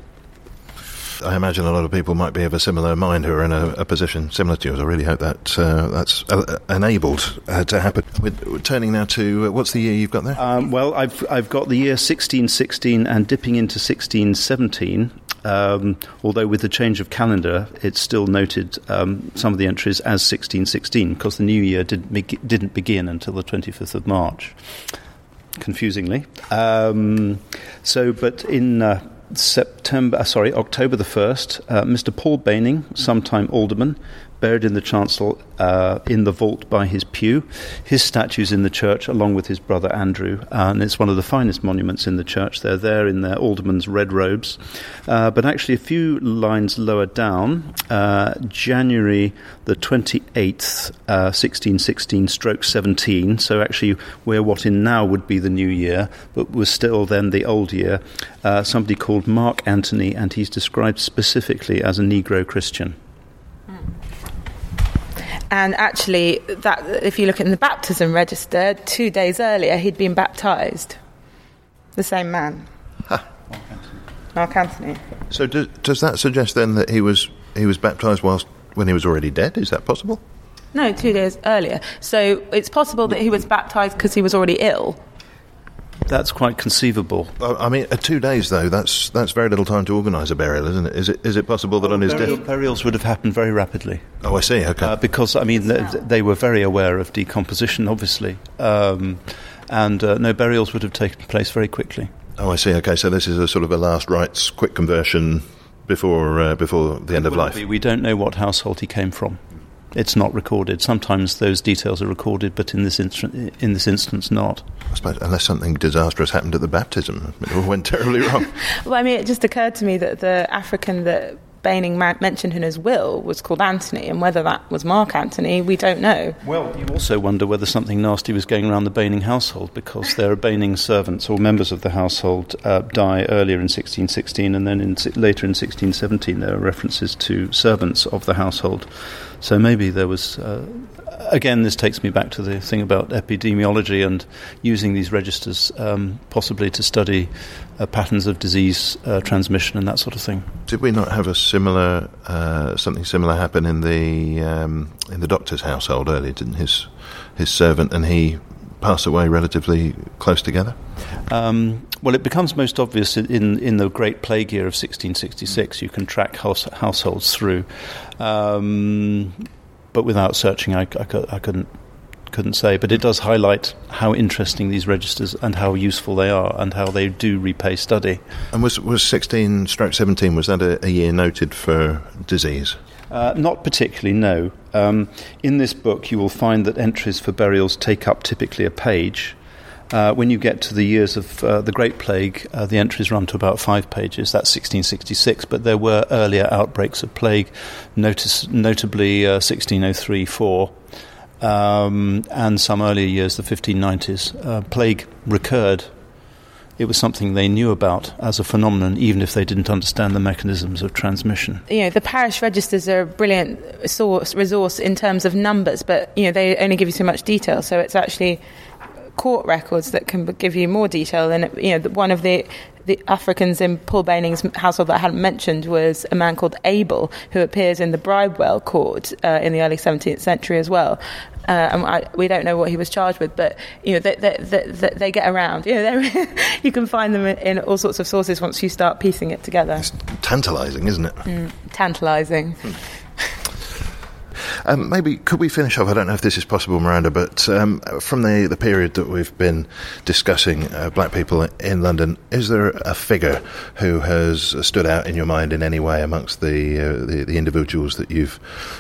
Speaker 2: I imagine a lot of people might be of a similar mind who are in a, a position similar to yours. I really hope that uh, that's uh, enabled uh, to happen. We're, turning now to uh, what's the year you've got there?
Speaker 5: Um, well, I've I've got the year 1616 and dipping into 1617. Um, although with the change of calendar, it's still noted um, some of the entries as 1616 because the new year did, didn't begin until the 25th of March confusingly. Um, so, but in uh, September, uh, sorry, October the 1st, uh, Mr. Paul Bayning, sometime alderman, buried in the chancel uh, in the vault by his pew. His statue's in the church along with his brother Andrew, and it's one of the finest monuments in the church. They're there in their alderman's red robes. Uh, but actually, a few lines lower down, uh, January the 28th, 1616 uh, stroke 17, so actually, we're what in now would be the new year, but was still then the old year. Uh, somebody called Mark Antony, and he's described specifically as a Negro Christian.
Speaker 3: And actually, that if you look in the baptism register, two days earlier he'd been baptized. The same man. Huh. Mark Antony.
Speaker 2: So do, does that suggest then that he was he was baptized whilst when he was already dead? Is that possible?
Speaker 3: No, two days earlier. So it's possible that he was baptized because he was already ill.
Speaker 5: That's quite conceivable.
Speaker 2: I mean, uh, two days though. That's that's very little time to organise a burial, isn't it? Is it is it possible that on his
Speaker 5: burial,
Speaker 2: death
Speaker 5: burials would have happened very rapidly?
Speaker 2: Oh, I see. Okay. Uh,
Speaker 5: because I mean, they, they, were very aware of decomposition, obviously, um, and uh, no burials would have taken place very quickly.
Speaker 2: Oh, I see. Okay, so this is a sort of a last rites, quick conversion before uh, before the end of life.
Speaker 5: Be. We don't know what household he came from it's not recorded. Sometimes those details are recorded, but in this instance, in this instance, not.
Speaker 2: I suppose unless something disastrous happened at the baptism, it all went terribly wrong. [laughs]
Speaker 3: well, I mean, it just occurred to me that the African that Bayning mentioned in his will was called Anthony, and whether that was Mark Antony, we don't know.
Speaker 5: Well, you also wonder whether something nasty was going around the Bayning household because there are Bayning servants or members of the household uh, die earlier in 1616, and then in, later in 1617 there are references to servants of the household. So maybe there was uh, again, this takes me back to the thing about epidemiology and using these registers um, possibly to study uh, patterns of disease uh, transmission and that sort of thing.
Speaker 2: Did we not have a similar uh, something similar happen in the um, in the doctor's household earlier? Didn't his his servant and he pass away relatively close together?
Speaker 5: Um, well, it becomes most obvious in, in the Great Plague year of 1666. You can track house, households through. Um, but without searching, I, I, I couldn't couldn't say. But it does highlight how interesting these registers and how useful they are, and how they do repay study.
Speaker 2: And was was sixteen stroke seventeen was that a, a year noted for disease?
Speaker 5: Uh, not particularly, no. Um, in this book, you will find that entries for burials take up typically a page. Uh, when you get to the years of uh, the Great Plague, uh, the entries run to about five pages. That's 1666, but there were earlier outbreaks of plague, notice, notably 1603 uh, 4. Um, and some earlier years, the 1590s, uh, plague recurred. It was something they knew about as a phenomenon, even if they didn't understand the mechanisms of transmission.
Speaker 3: You know, the parish registers are a brilliant source, resource in terms of numbers, but you know they only give you so much detail. So it's actually court records that can give you more detail. And you know, one of the the Africans in Paul Bayning's household that I hadn't mentioned was a man called Abel, who appears in the Bridewell court uh, in the early 17th century as well. Uh, and I, we don't know what he was charged with, but you know they, they, they, they get around. You know, [laughs] you can find them in all sorts of sources once you start piecing it together.
Speaker 2: It's tantalising, isn't it?
Speaker 3: Mm, tantalising. Hmm.
Speaker 2: Um, maybe could we finish off? I don't know if this is possible, Miranda, but um, from the, the period that we've been discussing uh, black people in London, is there a figure who has stood out in your mind in any way amongst the, uh, the, the individuals that you've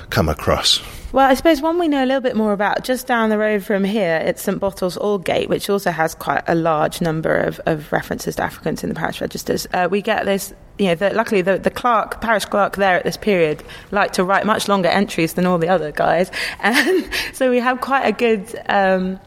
Speaker 2: come across?
Speaker 3: Well, I suppose one we know a little bit more about just down the road from here, it's St Botolph's Aldgate, which also has quite a large number of, of references to Africans in the parish registers. Uh, we get this, you know, the, luckily the, the clerk, parish clerk there at this period, liked to write much longer entries than all the other guys, [laughs] and so we have quite a good. Um,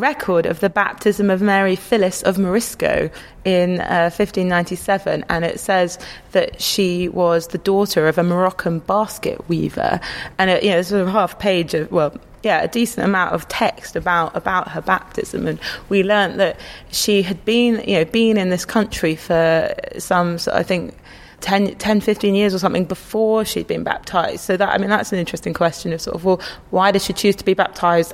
Speaker 3: record of the baptism of Mary Fillis of Morisco in uh, 1597, and it says that she was the daughter of a Moroccan basket weaver. And it, you know, sort of half page of well, yeah, a decent amount of text about about her baptism, and we learnt that she had been you know been in this country for some, I think. 10, 10, 15 years or something before she'd been baptized. So that I mean that's an interesting question of sort of well why did she choose to be baptized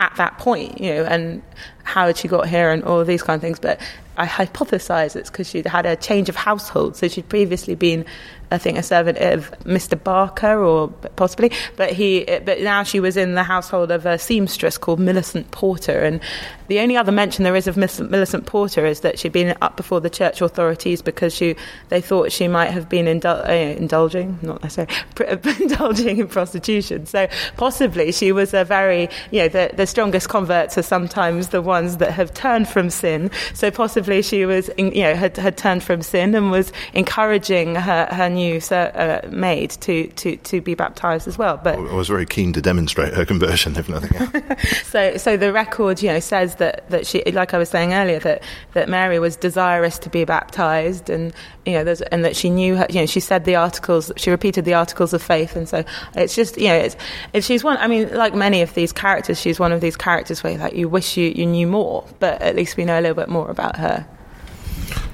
Speaker 3: at that point, you know, and how had she got here and all these kind of things. But I hypothesize it's because she'd had a change of household. So she'd previously been I think, a servant of Mr. Barker, or possibly, but he, but now she was in the household of a seamstress called Millicent Porter, and the only other mention there is of Miss Millicent Porter is that she'd been up before the church authorities because she, they thought she might have been indul- uh, indulging, not necessarily, [laughs] [laughs] indulging in prostitution. So possibly she was a very, you know, the, the strongest converts are sometimes the ones that have turned from sin. So possibly she was, you know, had, had turned from sin and was encouraging her, her new uh, maid to, to, to be baptized as well.
Speaker 2: But I was very keen to demonstrate her conversion, if nothing else. [laughs]
Speaker 3: so, so the record, you know, says that, that she, like I was saying earlier, that, that Mary was desirous to be baptized, and you know, and that she knew, her, you know, she said the articles, she repeated the articles of faith, and so it's just, you know, it's, if she's one, I mean, like many of these characters, she's one of these characters where like you wish you, you knew more, but at least we know a little bit more about her.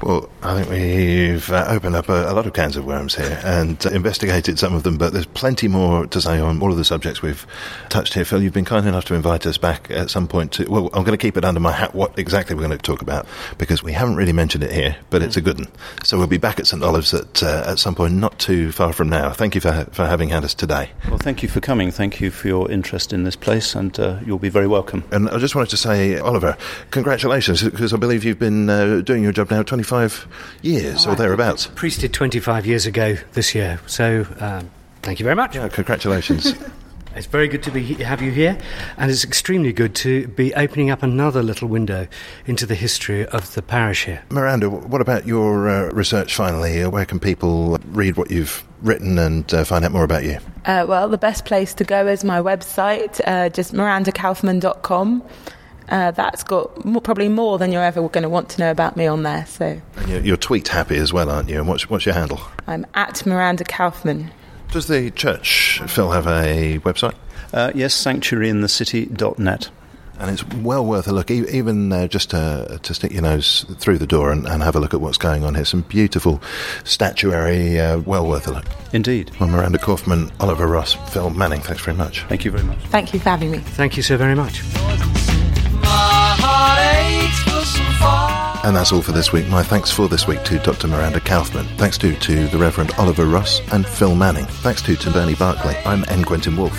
Speaker 2: Well, I think we've uh, opened up a, a, lot of cans of worms here and uh, investigated some of them, but there's plenty more to say on all of the subjects we've touched here. Phil, you've been kind enough to invite us back at some point to, well, I'm going to keep it under my hat what exactly we're going to talk about because we haven't really mentioned it here, but it's a good one. So we'll be back at St. Olave's at, uh, at some point not too far from now. Thank you for, for having had us today.
Speaker 5: Well, thank you for coming. Thank you for your interest in this place, and uh, you'll be very welcome.
Speaker 2: And I just wanted to say, Oliver, congratulations, because I believe you've been uh, doing your job now 25 years oh, or thereabouts.
Speaker 4: Priested 25 years ago this year. So um, thank you very much.
Speaker 2: Yeah, congratulations. [laughs]
Speaker 4: It's very good to be have you here, and it's extremely good to be opening up another little window into the history of the parish here.
Speaker 2: Miranda, what about your uh, research finally? Uh, where can people read what you've written and uh, find out more about you?
Speaker 3: Uh, well, the best place to go is my website, uh, just mirandakaufmann.com. Uh, that's got more, probably more than you're ever going to want to know about me on there. So
Speaker 2: and you're, you're, tweet happy as well, aren't you? And what's, what's your handle?
Speaker 3: I'm at Miranda Kaufmann.
Speaker 2: Does the church, Phil, have a website?
Speaker 5: Uh, yes, sanctuaryinthecity.net.
Speaker 2: And it's well worth a look, even uh, just to, to, stick your nose through the door and, and, have a look at what's going on here. Some beautiful statuary, uh, well worth a look.
Speaker 5: Indeed.
Speaker 2: Well, Miranda Kaufmann, Oliver Ross, Phil Manning, thanks very much.
Speaker 5: Thank you very much.
Speaker 3: Thank you for having me.
Speaker 4: Thank you so very much.
Speaker 2: And that's all for this week. My thanks for this week to Dr. Miranda Kaufmann. Thanks to, to the Reverend Oliver Ross and Phil Manning. Thanks to, to Bernie Barclay. I'm N. Quentin Woolf.